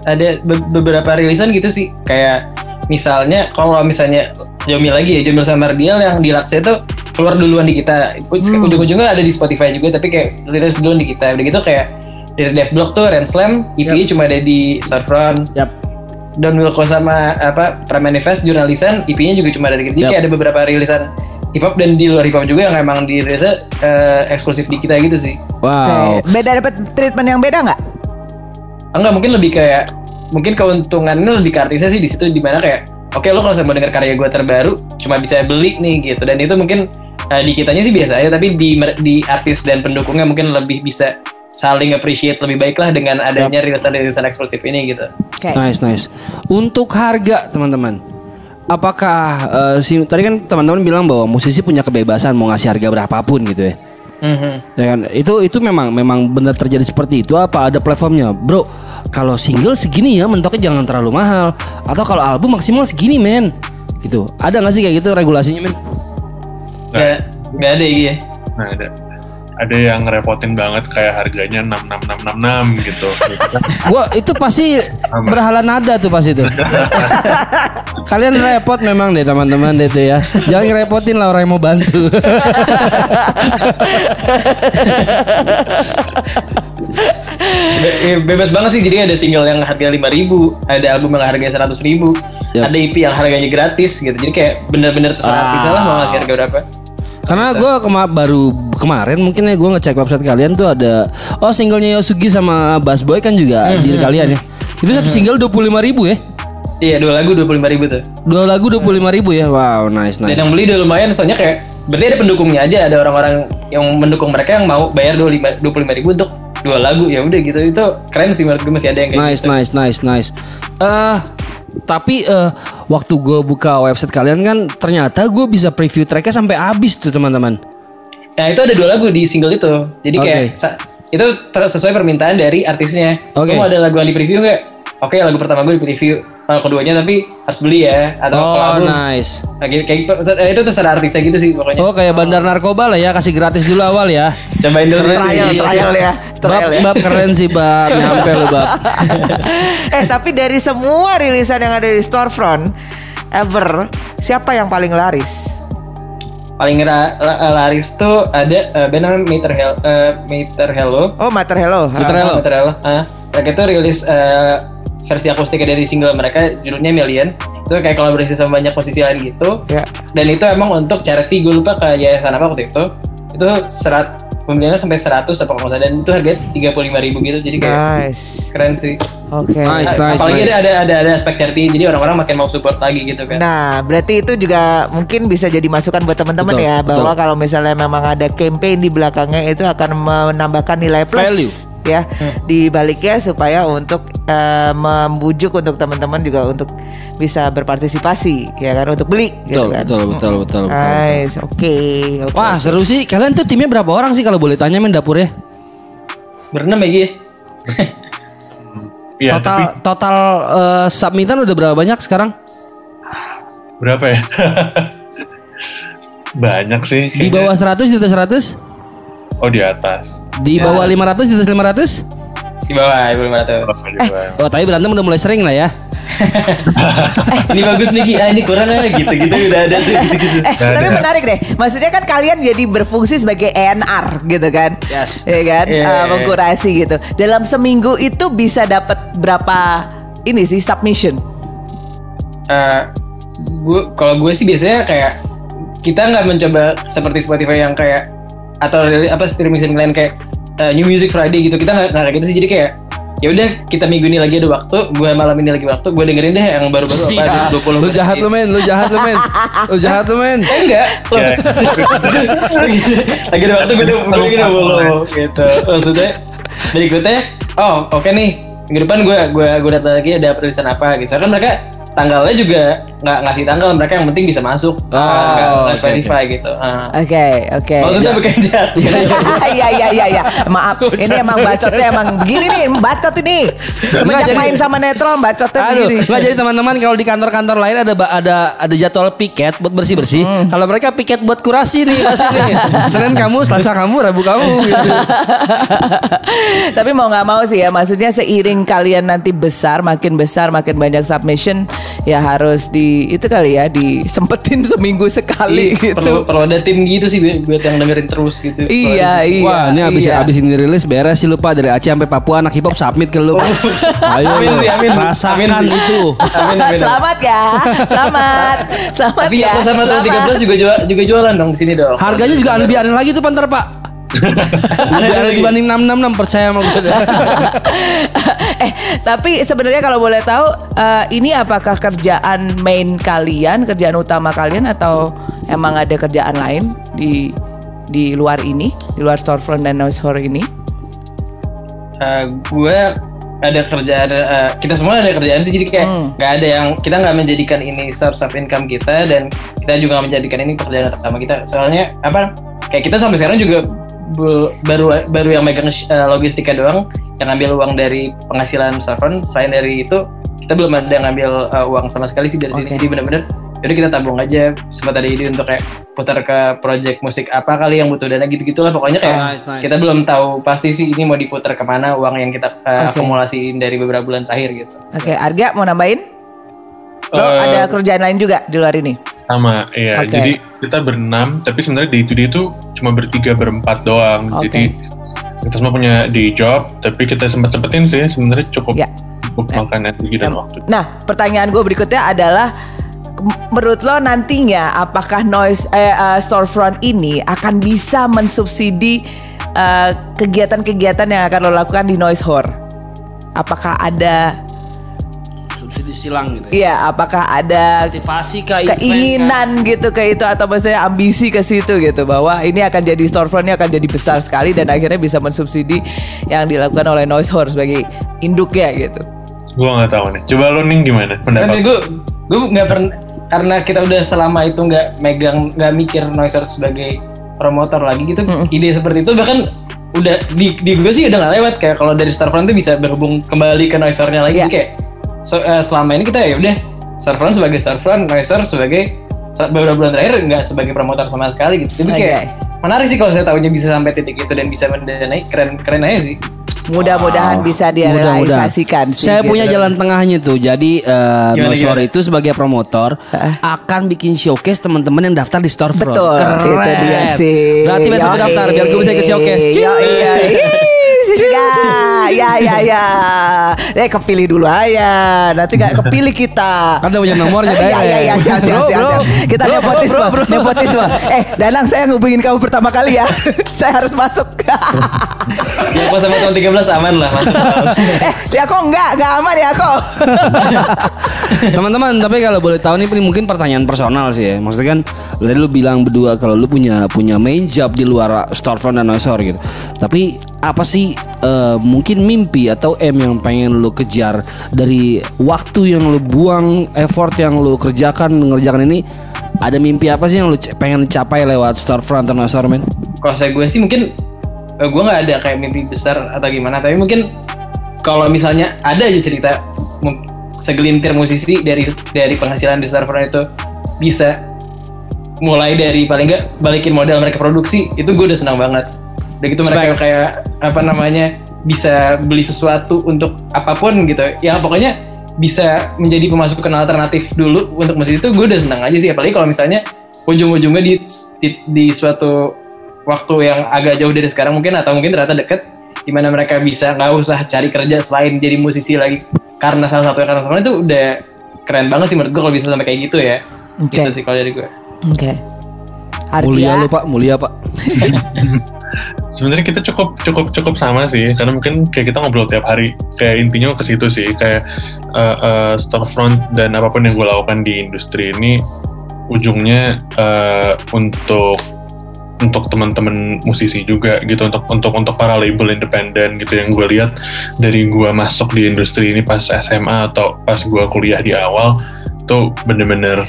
Speaker 3: ada be- beberapa rilisan gitu sih. Kayak misalnya kalau misalnya Jomi lagi ya Jomi sama Mardial yang di Laksa itu keluar duluan di kita.
Speaker 2: Hmm.
Speaker 3: ujung-ujungnya ada di Spotify juga tapi kayak rilis duluan di kita. Udah gitu kayak dari Dev Block tuh Ren Slam EP-nya cuma ada di Storefront.
Speaker 2: Yap.
Speaker 3: Don Wilco sama apa Pramanifest jurnalisan EP-nya juga cuma ada di kita. Jadi
Speaker 2: Yap.
Speaker 3: kayak ada beberapa rilisan hip hop dan di luar hip hop juga yang emang dirilisnya eh, eksklusif di kita gitu sih
Speaker 2: Wow.
Speaker 4: Oke. beda dapat treatment yang beda nggak
Speaker 3: Enggak mungkin lebih kayak mungkin keuntungannya lebih ke artisnya sih di situ di mana kayak oke lo kalau mau dengar karya gue terbaru cuma bisa beli nih gitu dan itu mungkin eh, di kitanya sih biasa aja tapi di di artis dan pendukungnya mungkin lebih bisa saling appreciate lebih baik lah dengan adanya rilisan-rilisan eksklusif ini gitu.
Speaker 4: Oke.
Speaker 2: Nice, nice. Untuk harga, teman-teman. Apakah eh, si tadi kan teman-teman bilang bahwa musisi punya kebebasan mau ngasih harga berapapun gitu ya.
Speaker 3: Mhm.
Speaker 2: Ya kan? Itu itu memang memang benar terjadi seperti itu apa ada platformnya? Bro, kalau single segini ya mentoknya jangan terlalu mahal atau kalau album maksimal segini, men. Gitu. Ada nggak sih kayak gitu regulasinya, men?
Speaker 3: Gak, gak ada ya.
Speaker 1: nah ada ada yang ngerepotin banget kayak harganya 66666 gitu
Speaker 2: Gua itu pasti berhala nada tuh pasti itu. Kalian repot memang deh teman-teman deh tuh ya. Jangan ngerepotin lah orang yang mau bantu.
Speaker 3: Be- eh, bebas banget sih jadi ada single yang harga 5000 ada album yang harganya 100 ribu
Speaker 2: Yap.
Speaker 3: ada EP yang harganya gratis gitu jadi kayak bener-bener terserah
Speaker 2: Ah.
Speaker 3: artisnya lah mau ngasih harga berapa
Speaker 2: Karena gue kema baru kemarin mungkin ya gue ngecek website kalian tuh ada oh singlenya Yosugi sama Bass Boy kan juga di kalian ya. Itu satu single dua puluh ribu ya.
Speaker 3: iya dua lagu 25 ribu tuh
Speaker 2: Dua lagu dua puluh ribu ya. Wow, nice
Speaker 3: dan
Speaker 2: nice.
Speaker 3: yang beli udah lumayan soalnya kayak berarti ada pendukungnya aja ada orang-orang yang mendukung mereka yang mau bayar 25 25 ribu untuk dua lagu ya udah gitu itu keren sih menurut gue masih ada yang kayak
Speaker 2: Nice,
Speaker 3: gitu.
Speaker 2: nice, nice, nice. Eh, tapi eh waktu gue buka website kalian kan ternyata gue bisa preview tracknya sampai habis tuh teman-teman.
Speaker 3: Nah itu ada dua lagu di single itu. Jadi
Speaker 2: Oke.
Speaker 3: kayak itu sesuai permintaan dari artisnya.
Speaker 2: Oke.
Speaker 3: Kamu ada lagu yang di preview nggak? Oke lagu pertama gue di preview. Kalau keduanya tapi harus beli ya atau kalau
Speaker 2: Oh,
Speaker 3: album.
Speaker 2: nice.
Speaker 3: Nah, kayak, kayak gitu. Eh, itu terserah artisnya gitu sih pokoknya.
Speaker 2: Oh, kayak bandar narkoba lah ya, kasih gratis dulu awal ya.
Speaker 3: Cobain dulu.
Speaker 4: Trial,
Speaker 3: Iya.
Speaker 4: trial ya,
Speaker 2: Bab,
Speaker 4: trial ya.
Speaker 2: bab keren sih, Bab. Nyampe lu, Bab.
Speaker 4: eh tapi dari semua rilisan yang ada di storefront ever, siapa yang paling laris?
Speaker 3: Paling ra- la- laris tuh ada uh, band namanya Meter Hell, eh, Meter Hello.
Speaker 4: Oh, Mater Hello.
Speaker 2: Mater Hello.
Speaker 3: Ah, Meter Hello. Ah, mereka tuh rilis eh, versi akustik dari single mereka judulnya Millions. Itu kayak kolaborasi sama banyak musisi lain gitu.
Speaker 4: Ya.
Speaker 3: Dan itu emang untuk charity gue lupa ke yayasan apa waktu itu. Itu serat pembeliannya sampai 100 apa kalau salah dan itu harganya 35.000 ribu gitu jadi kayak
Speaker 4: Nice.
Speaker 3: keren sih.
Speaker 4: Oke.
Speaker 2: Nice, nice,
Speaker 3: Apalagi
Speaker 2: nice.
Speaker 3: ada ada ada aspek charity jadi orang-orang makin mau support lagi gitu kan.
Speaker 4: Nah, berarti itu juga mungkin bisa jadi masukan buat teman-teman
Speaker 2: Betul,
Speaker 4: ya bahwa
Speaker 2: betul.
Speaker 4: kalau misalnya memang ada campaign di belakangnya itu akan menambahkan nilai plus
Speaker 2: Value.
Speaker 4: Ya di baliknya supaya untuk eh, membujuk untuk teman-teman juga untuk bisa berpartisipasi ya kan untuk beli gitu
Speaker 2: Betul,
Speaker 4: kan.
Speaker 2: betul, betul, betul, betul.
Speaker 4: Nice, oke. oke.
Speaker 2: Wah, seru sih. Kalian tuh timnya berapa orang sih kalau boleh tanya main dapurnya?
Speaker 3: Berenam ya Gi?
Speaker 1: Iya,
Speaker 2: total
Speaker 1: tapi
Speaker 2: total eh, submitan udah berapa banyak sekarang?
Speaker 1: berapa ya? Banyak sih.
Speaker 2: Di bawah 100 di atas 100?
Speaker 1: Oh di atas.
Speaker 2: Di bawah 500 di atas 500?
Speaker 3: Di bawah ya belum ada.
Speaker 1: Oh, bawah.
Speaker 2: Tapi berantem udah mulai sering lah ya.
Speaker 3: ini bagus nih. Ah ini kurang ah gitu-gitu udah ada tuh gitu-gitu.
Speaker 4: Eh, tapi menarik deh. Maksudnya kan kalian jadi berfungsi sebagai ENR gitu kan?
Speaker 2: Yes.
Speaker 4: Ya kan?
Speaker 3: Iya,
Speaker 4: Eh,
Speaker 3: iya, iya.
Speaker 4: mengkurasi gitu. Dalam seminggu itu bisa dapat berapa ini sih submission?
Speaker 3: Eh, gue kalau gue sih biasanya kayak kita nggak mencoba seperti Spotify yang kayak atau apa streaming streaming lain kayak eh, New Music Friday gitu kita nggak nggak kayak gitu sih. Jadi kayak ya udah kita minggu ini lagi ada waktu gue malam ini lagi waktu gue dengerin deh yang baru-baru apa ada 20
Speaker 2: Lu jahat lu men, lu jahat lu men. Lu jahat lu men.
Speaker 3: Eh, enggak.
Speaker 1: Ya.
Speaker 3: lagi, lagi ada waktu gue lagi udah gitu. Maksudnya berikutnya oh oke nih. Minggu depan gue gue gue datang lagi ada perilisan apa gitu. Kan mereka tanggalnya juga nggak ngasih tanggal mereka yang penting bisa masuk
Speaker 2: Oh,
Speaker 3: nggak nggak
Speaker 2: oke,
Speaker 3: Spotify gitu Ah.
Speaker 4: Oke, oke.
Speaker 3: maksudnya bukan jahat
Speaker 4: Iya iya iya iya. Maaf, ini emang bacotnya emang begini nih, bacot ini. Semenjak
Speaker 2: jadi-
Speaker 4: main sama Netron bacotnya
Speaker 2: Aduh,
Speaker 4: begini.
Speaker 2: nggak jadi teman-teman kalau di kantor-kantor lain ada ada ada jadwal piket buat bersih-bersih. Kalau mereka piket buat kurasi nih pasti nih. Senin kamu, Selasa kamu, Rabu kamu gitu.
Speaker 4: Tapi mau nggak mau sih ya, maksudnya seiring kalian nanti besar, makin besar, makin banyak submission, ya harus di itu kali ya disempetin seminggu sekali
Speaker 3: Iya,
Speaker 4: gitu.
Speaker 3: perlu perlu ada tim gitu sih buat yang dengerin terus gitu
Speaker 4: Iya iya.
Speaker 2: Wah, ini abis
Speaker 4: iya.
Speaker 2: abis ini rilis beres sih lupa dari Aceh sampai Papua anak hip hop submit ke lu. Ayo
Speaker 3: Amin sih, amin.
Speaker 2: rasakan
Speaker 3: Amin sih.
Speaker 2: itu.
Speaker 3: Amin, amin.
Speaker 4: Selamat ya, selamat, selamat
Speaker 3: tapi
Speaker 4: ya.
Speaker 3: aku sama tahun
Speaker 4: selamat.
Speaker 3: 13 juga jual, juga jualan dong di sini dong
Speaker 2: Harganya juga lebih aneh lagi tuh pantar pak. lebih aneh dibanding 666 percaya sama gue.
Speaker 4: Eh tapi sebenarnya kalau boleh tahu eh, ini apakah kerjaan main kalian kerjaan utama kalian atau emang ada kerjaan lain di di luar ini di luar storefront dan noise horror ini
Speaker 3: Eh, gue ada kerjaan eh, kita semua ada kerjaan sih jadi kayak
Speaker 4: Hmm.
Speaker 3: nggak ada yang kita nggak menjadikan ini source of income kita dan kita juga menjadikan ini pekerjaan utama kita soalnya apa kayak kita sampai sekarang juga baru baru yang megang eh, logistika doang yang ngambil uang dari penghasilan Saffron selain dari itu kita belum ada ngambil eh, uang sama sekali sih dari sini
Speaker 4: Oke.
Speaker 3: jadi benar-benar jadi kita tabung aja sempat ada ide untuk kayak putar ke project musik apa kali yang butuh dana gitu gitulah pokoknya kayak
Speaker 2: Nice, nice.
Speaker 3: kita belum tahu pasti sih ini mau diputar ke mana uang yang kita uh,
Speaker 4: Oke.
Speaker 3: akumulasiin dari beberapa bulan terakhir gitu.
Speaker 4: oke Arga mau nambahin lo
Speaker 1: Eh,
Speaker 4: ada kerjaan lain juga di luar ini
Speaker 1: Sama, iya.
Speaker 4: Oke.
Speaker 1: Jadi kita berenam, tapi sebenarnya day to day itu cuma bertiga berempat doang.
Speaker 4: Oke.
Speaker 1: Jadi kita semua punya day job, tapi kita sempat sempetin sih sebenarnya cukup
Speaker 4: Ya.
Speaker 1: cukup makan energi dan waktu.
Speaker 4: Nah, pertanyaan gue berikutnya adalah menurut lo nantinya apakah noise eh, eh, storefront ini akan bisa mensubsidi eh, kegiatan-kegiatan yang akan lo lakukan di noise horror? Apakah ada
Speaker 2: subsidi silang gitu. ya.
Speaker 4: Iya, apakah ada
Speaker 2: Motivasi kah event kah?
Speaker 4: keinginan gitu ke itu atau maksudnya ambisi ke situ gitu bahwa ini akan jadi storefrontnya akan jadi besar sekali dan akhirnya bisa mensubsidi yang dilakukan oleh Noise Horse sebagai induknya gitu.
Speaker 1: Gue nggak tahu nih. Coba lo nih gimana
Speaker 3: Nanti
Speaker 1: pendapat?
Speaker 3: gue gue nggak pernah karena kita udah selama itu nggak megang nggak mikir Noiser sebagai promotor lagi gitu ide seperti itu bahkan udah di, di gue sih udah nggak lewat kayak kalau dari Starfront tuh bisa berhubung kembali ke Noisernya lagi
Speaker 4: Iya.
Speaker 3: kayak so, eh, selama ini kita ya udah Starfront sebagai Starfront Noiser sebagai se- beberapa bulan terakhir nggak sebagai promotor sama sekali gitu jadi kayak menarik sih kalau saya tahunya bisa sampai titik itu dan bisa mendanai keren keren aja sih
Speaker 4: Mudah-mudahan bisa
Speaker 2: Mudah-mudahan.
Speaker 4: direalisasikan sih.
Speaker 2: Saya
Speaker 4: gitu.
Speaker 2: punya jalan tengahnya tuh. Jadi uh,
Speaker 3: Gimana,
Speaker 2: Nosor
Speaker 3: gimana?
Speaker 2: itu sebagai promotor akan bikin showcase teman-teman yang daftar di storefront.
Speaker 4: Betul,
Speaker 2: Keren.
Speaker 4: itu dia sih.
Speaker 2: Berarti besok daftar biar gue bisa ke showcase.
Speaker 4: Iya, Siska. Ya, ya, ya. Eh, kepilih dulu aja. Nanti gak kepilih kita.
Speaker 2: Kan udah punya nomornya,
Speaker 4: Iya, iya, iya. Siap, siap. Kita
Speaker 2: Bro,
Speaker 4: nepotisme,
Speaker 2: bro, bro, bro.
Speaker 4: nepotisme. Eh, Danang saya ngubungin kamu pertama kali ya. saya harus masuk.
Speaker 3: ya pas sama tahun 13 aman lah masuk
Speaker 4: eh, ya kok enggak, enggak aman ya kok.
Speaker 2: Teman-teman, tapi kalau boleh tahu nih ini mungkin pertanyaan personal sih ya. Maksudnya kan tadi lu bilang berdua kalau lu punya punya main job di luar storefront dan Noisor gitu. Tapi apa sih eh, mungkin mimpi atau M yang pengen lu kejar dari waktu yang lu buang, effort yang lu kerjakan mengerjakan ini? Ada mimpi apa sih yang c- pengen capai lewat storefront atau men?
Speaker 3: kalau saya gue sih mungkin eh, gue nggak ada kayak mimpi besar atau gimana tapi mungkin kalau misalnya ada aja cerita segelintir musisi dari dari penghasilan di Starfront itu bisa mulai dari paling nggak balikin modal mereka produksi itu gue udah senang banget. Udah gitu mereka kayak apa namanya bisa beli sesuatu untuk apa pun gitu ya pokoknya bisa menjadi pemasukan alternatif dulu untuk musisi itu gue udah senang aja sih apalagi kalau misalnya ujung-ujungnya di, di di suatu waktu yang agak jauh dari sekarang mungkin atau mungkin ternyata deket di mana mereka bisa nggak usah cari kerja selain jadi musisi lagi karena salah satu karena sama itu udah keren banget sih menurut gue kalau bisa sampai kayak gitu ya
Speaker 4: Oke.
Speaker 3: gitu sih kalau dari gue
Speaker 4: Oke.
Speaker 2: Mulia
Speaker 4: Ardia.
Speaker 2: lu Pak, mulia Pak.
Speaker 1: Sebenarnya kita cukup cukup cukup sama sih, karena mungkin kayak kita ngobrol tiap hari. Kayak intinya ke situ sih, kayak uh, uh, storefront dan apa pun yang gue lakukan di industri ini ujungnya uh, untuk untuk teman-teman musisi juga gitu untuk untuk untuk para label independen gitu yang gue lihat dari gue masuk di industri ini pas SMA atau pas gue kuliah di awal tuh bener-bener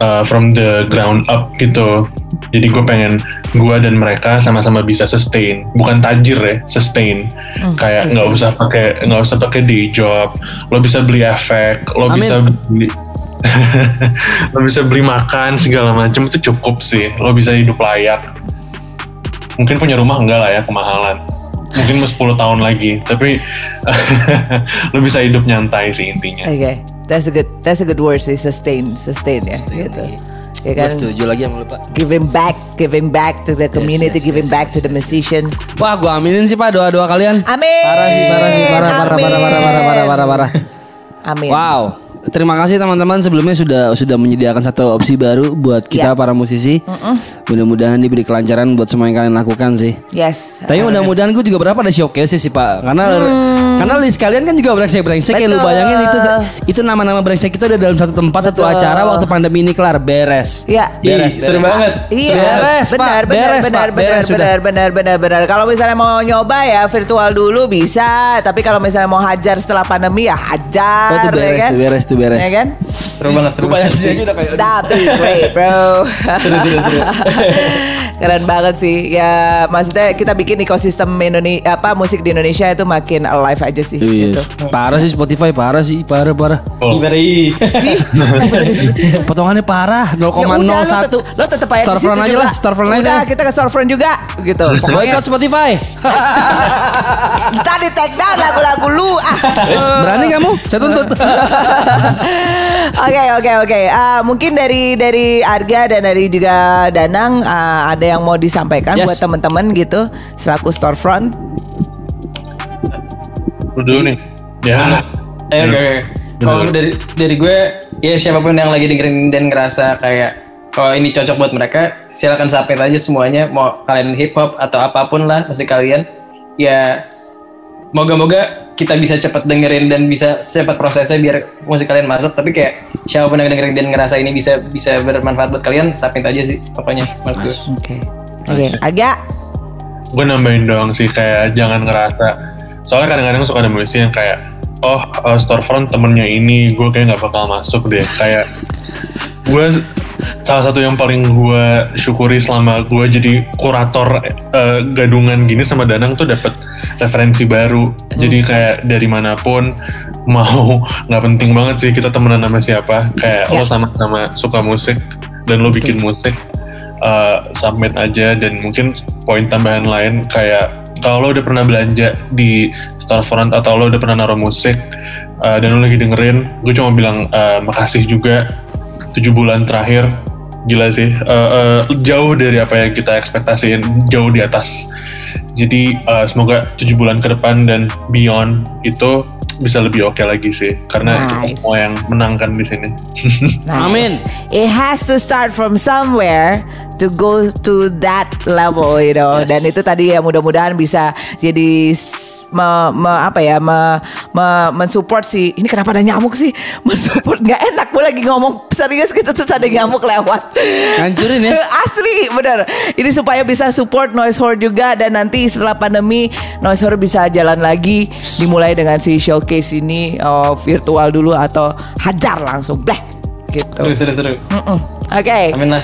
Speaker 1: uh, from the ground up gitu. Jadi gue pengen gue dan mereka sama-sama bisa sustain. Bukan tajir ya sustain.
Speaker 4: Hmm,
Speaker 1: kayak nggak usah pakai nggak usah pakai day job. Lo bisa beli efek lo
Speaker 2: Amin.
Speaker 1: bisa beli lo bisa beli makan segala macam itu cukup sih. Lo bisa hidup layak. Mungkin punya rumah enggak lah ya kemahalan mungkin mau 10 tahun lagi tapi lo bisa hidup nyantai sih intinya
Speaker 4: Oke, that's a good that's a good word sih sustain sustain ya gitu. Ya
Speaker 2: Gue
Speaker 4: kan
Speaker 2: setuju lagi sama lu Pak.
Speaker 4: giving back giving back to the community giving back to the musician.
Speaker 2: Wah, gua aminin sih Pak doa-doa kalian.
Speaker 4: Amin.
Speaker 2: Parah sih, parah sih, parah, parah, parah, parah, parah, parah, parah, parah.
Speaker 4: Amin.
Speaker 2: Wow. Terima kasih teman-teman sebelumnya sudah sudah menyediakan satu opsi baru buat kita
Speaker 4: Ya.
Speaker 2: para musisi. Mudah-mudahan diberi kelancaran buat semua yang kalian lakukan sih.
Speaker 4: Yes.
Speaker 2: Tapi mudah-mudahan gue juga berapa ada showcase sih Pak Karena karena list kalian kan juga brengsek-brengsek ya Lu bayangin itu itu nama-nama brengsek itu ada dalam satu tempat Satu
Speaker 4: Betul.
Speaker 2: acara waktu pandemi ini kelar Beres
Speaker 4: Ya.
Speaker 2: Beres,
Speaker 3: Ih, seru
Speaker 2: beres.
Speaker 3: banget
Speaker 4: Iya,
Speaker 2: Beres,
Speaker 4: benar,
Speaker 2: Pak.
Speaker 4: benar,
Speaker 2: Beres,
Speaker 4: benar,
Speaker 2: Pak.
Speaker 4: benar,
Speaker 2: Beres, sudah.
Speaker 4: benar, benar, benar, benar. Kalau misalnya mau nyoba ya virtual dulu bisa, tapi kalau misalnya mau hajar setelah pandemi ya hajar,
Speaker 2: Oh, itu beres,
Speaker 4: ya kan?
Speaker 2: tuh, beres, tuh, beres.
Speaker 4: Ya kan?
Speaker 3: seru banget seru banget
Speaker 2: udah kayak
Speaker 4: Tapi great bro Keren banget sih Ya maksudnya kita bikin ekosistem Indonesia Apa musik di Indonesia itu makin alive aja sih
Speaker 2: Iya,
Speaker 4: gitu.
Speaker 2: parah sih Spotify parah sih parah parah
Speaker 1: Oh.
Speaker 3: Ibari.
Speaker 2: potongannya parah 0,01
Speaker 4: Ya lo tetep, lo tetep aja situ
Speaker 2: aja lah storefront aja
Speaker 4: Udah kita ke storefront juga gitu Pokoknya
Speaker 2: boycott Spotify
Speaker 4: Tadi take down lagu-lagu lu ah.
Speaker 2: Eh, berani kamu saya tuntut
Speaker 4: Oke oke oke. Ah, mungkin dari dari Arga dan dari juga Danang ah, ada yang mau disampaikan
Speaker 2: Yes.
Speaker 4: buat teman-teman gitu selaku storefront.
Speaker 1: Lu dulu nih. Ya
Speaker 3: Eh, oke, oke. Kalau dari dari gue, ya siapa pun yang lagi dengerin dan ngerasa kayak kalau ini cocok buat mereka, silakan submit aja semuanya. Mau kalian hip hop atau apa pun lah musik kalian, ya moga-moga kita bisa cepat dengerin dan bisa cepat prosesnya biar musik kalian masuk. Tapi kayak siapa pun yang dengerin dan ngerasa ini bisa bisa bermanfaat buat kalian submit aja sih pokoknya menurut gue.
Speaker 4: Oke. Oke, agak
Speaker 1: gue nambahin doang sih kayak jangan ngerasa soalnya kadang-kadang suka ada musisi yang kayak oh uh, storefront temennya ini gue kayak nggak bakal masuk deh. Kayak gue salah satu yang paling gue syukuri selama gue jadi kurator uh, gadungan gini sama Danang tuh dapat referensi baru. Jadi kayak dari mana pun mau nggak penting banget sih kita temenan sama siapa. Kayak lo sama-sama suka musik dan lo bikin musik uh, submit aja dan mungkin poin tambahan lain kayak kalau lo udah pernah belanja di storefront atau lo udah pernah naruh musik uh, dan lo lagi dengerin gue cuma bilang uh, makasih juga. Tujuh bulan terakhir gila sih. Uh, uh, jauh dari apa yang kita ekspektasiin jauh di atas. Jadi uh, semoga tujuh bulan ke depan dan beyond itu bisa lebih oke lagi sih karena
Speaker 4: Nice.
Speaker 1: itu semua yang menangkan di sini.
Speaker 4: Nice.
Speaker 2: Amin.
Speaker 4: It has to start from somewhere to go to that level, you know.
Speaker 2: Yes.
Speaker 4: Dan itu tadi ya mudah-mudahan bisa jadi me, me- apa ya me, me, mensupport si ini kenapa ada nyamuk sih mensupport nggak enak gue lagi ngomong serius gitu terus ada nyamuk lewat
Speaker 2: Hancurin ya.
Speaker 4: asli bener ini supaya bisa support noise horde juga dan nanti setelah pandemi noise horde bisa jalan lagi dimulai dengan si showcase ini oh, virtual dulu atau hajar langsung bleh gitu
Speaker 3: seru seru seru
Speaker 4: Mm-mm. Oke,
Speaker 3: amin lah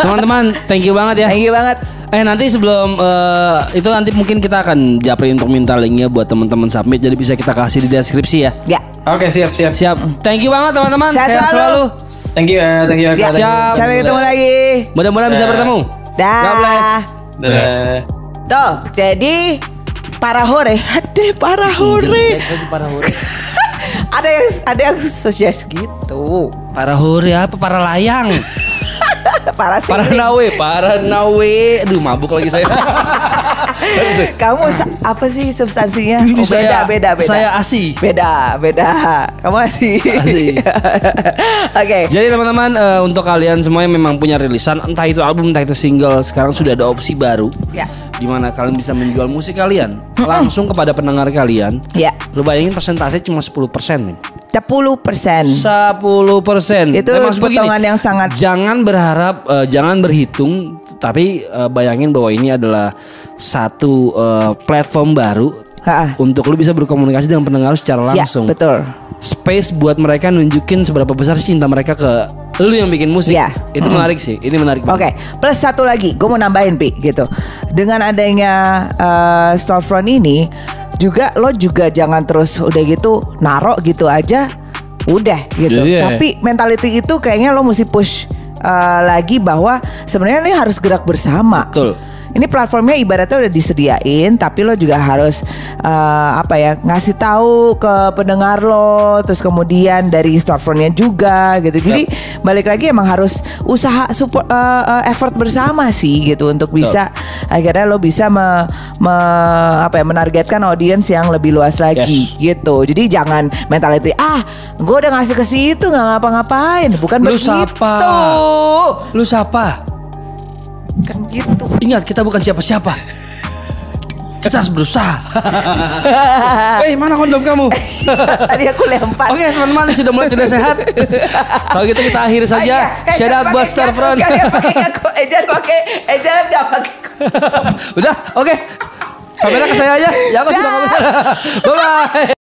Speaker 2: Teman-teman, thank you banget ya.
Speaker 4: thank you banget.
Speaker 2: Eh nanti sebelum eh, itu nanti mungkin kita akan japri untuk minta linknya buat teman-teman submit jadi bisa kita kasih di deskripsi ya.
Speaker 4: Ya,
Speaker 3: oke siap siap
Speaker 2: Siap. Thank you banget teman-teman.
Speaker 4: Sehat
Speaker 2: Sehat
Speaker 4: selalu.
Speaker 2: selalu.
Speaker 3: thank you ya thank you
Speaker 4: ya.
Speaker 3: Kak. Thank you.
Speaker 2: Siap.
Speaker 4: Sampai ketemu lagi.
Speaker 2: Mudah-mudahan bisa
Speaker 3: Dah.
Speaker 2: bertemu.
Speaker 4: Dah.
Speaker 2: God bless.
Speaker 3: Dadah.
Speaker 4: Tuh, jadi para hore, aduh para hore. ada yang ada yang sukses gitu.
Speaker 2: Para hore apa? Para layang.
Speaker 4: para
Speaker 2: Para
Speaker 4: singling.
Speaker 2: nawe, para nawe. Aduh mabuk lagi saya.
Speaker 4: Kamu apa sih substansinya?
Speaker 2: Ini
Speaker 4: Oh, beda,
Speaker 2: saya-
Speaker 4: beda, beda.
Speaker 2: saya ASI.
Speaker 4: Beda, beda. Kamu asih.
Speaker 2: ASI.
Speaker 4: Oke.
Speaker 2: Jadi teman-teman eh, untuk kalian semua yang memang punya rilisan entah itu album entah itu single sekarang sudah ada opsi baru
Speaker 4: Ya.
Speaker 2: di mana kalian bisa menjual musik kalian langsung kepada pendengar kalian.
Speaker 4: Ya.
Speaker 2: Lu bayangin persentase cuma 10% nih.
Speaker 4: 10 persen.
Speaker 2: 10 persen.
Speaker 4: Itu potongan yang sangat-
Speaker 2: Jangan berharap, eh, jangan berhitung, tapi eh, bayangin bahwa ini adalah satu eh, platform baru
Speaker 4: Ha-ha.
Speaker 2: untuk lu bisa berkomunikasi dengan pendengar secara
Speaker 4: Ya,
Speaker 2: langsung.
Speaker 4: betul.
Speaker 2: Space buat mereka nunjukin seberapa besar cinta mereka ke lu yang bikin musik.
Speaker 4: Ya.
Speaker 2: Itu menarik sih. Ini menarik.
Speaker 4: Oke, plus satu lagi, gue mau nambahin pi gitu. Dengan adanya uh, storefront ini, juga lo juga jangan terus udah gitu narok gitu aja, udah gitu.
Speaker 2: Iya.
Speaker 4: Tapi mentality itu kayaknya lo mesti push uh, lagi bahwa sebenarnya ini harus gerak bersama.
Speaker 2: Betul.
Speaker 4: Ini platformnya ibaratnya udah disediain, tapi lo juga harus uh, apa ya ngasih tahu ke pendengar lo, terus kemudian dari storefrontnya juga gitu. Jadi balik lagi emang harus usaha support uh, uh, effort bersama sih gitu untuk bisa akhirnya lo bisa me, me- apa ya menargetkan audiens yang lebih luas lagi gitu. Jadi jangan mentality ah gue udah ngasih ke situ nggak ngapa-ngapain, bukan
Speaker 2: Lu
Speaker 4: begitu.
Speaker 2: siapa? Lu siapa?
Speaker 4: Kan gitu.
Speaker 2: Ingat kita bukan siapa-siapa. Kita harus berusaha. Eh mana kondom kamu?
Speaker 4: Tadi aku lempar.
Speaker 2: Oke teman-teman ini sudah mulai tidak sehat. Kalau gitu kita akhiri
Speaker 4: iya.
Speaker 2: saja.
Speaker 4: Eh,
Speaker 2: Shout
Speaker 4: jangan
Speaker 2: out buat
Speaker 4: pakai
Speaker 2: Starfront.
Speaker 4: ngaku, kalian pakai. Eh jangan pakai, eh jangan pakai.
Speaker 2: Udah, oke. Kamera ke saya aja. Ya aku sudah
Speaker 4: Dah.
Speaker 2: ngomong. Bye bye.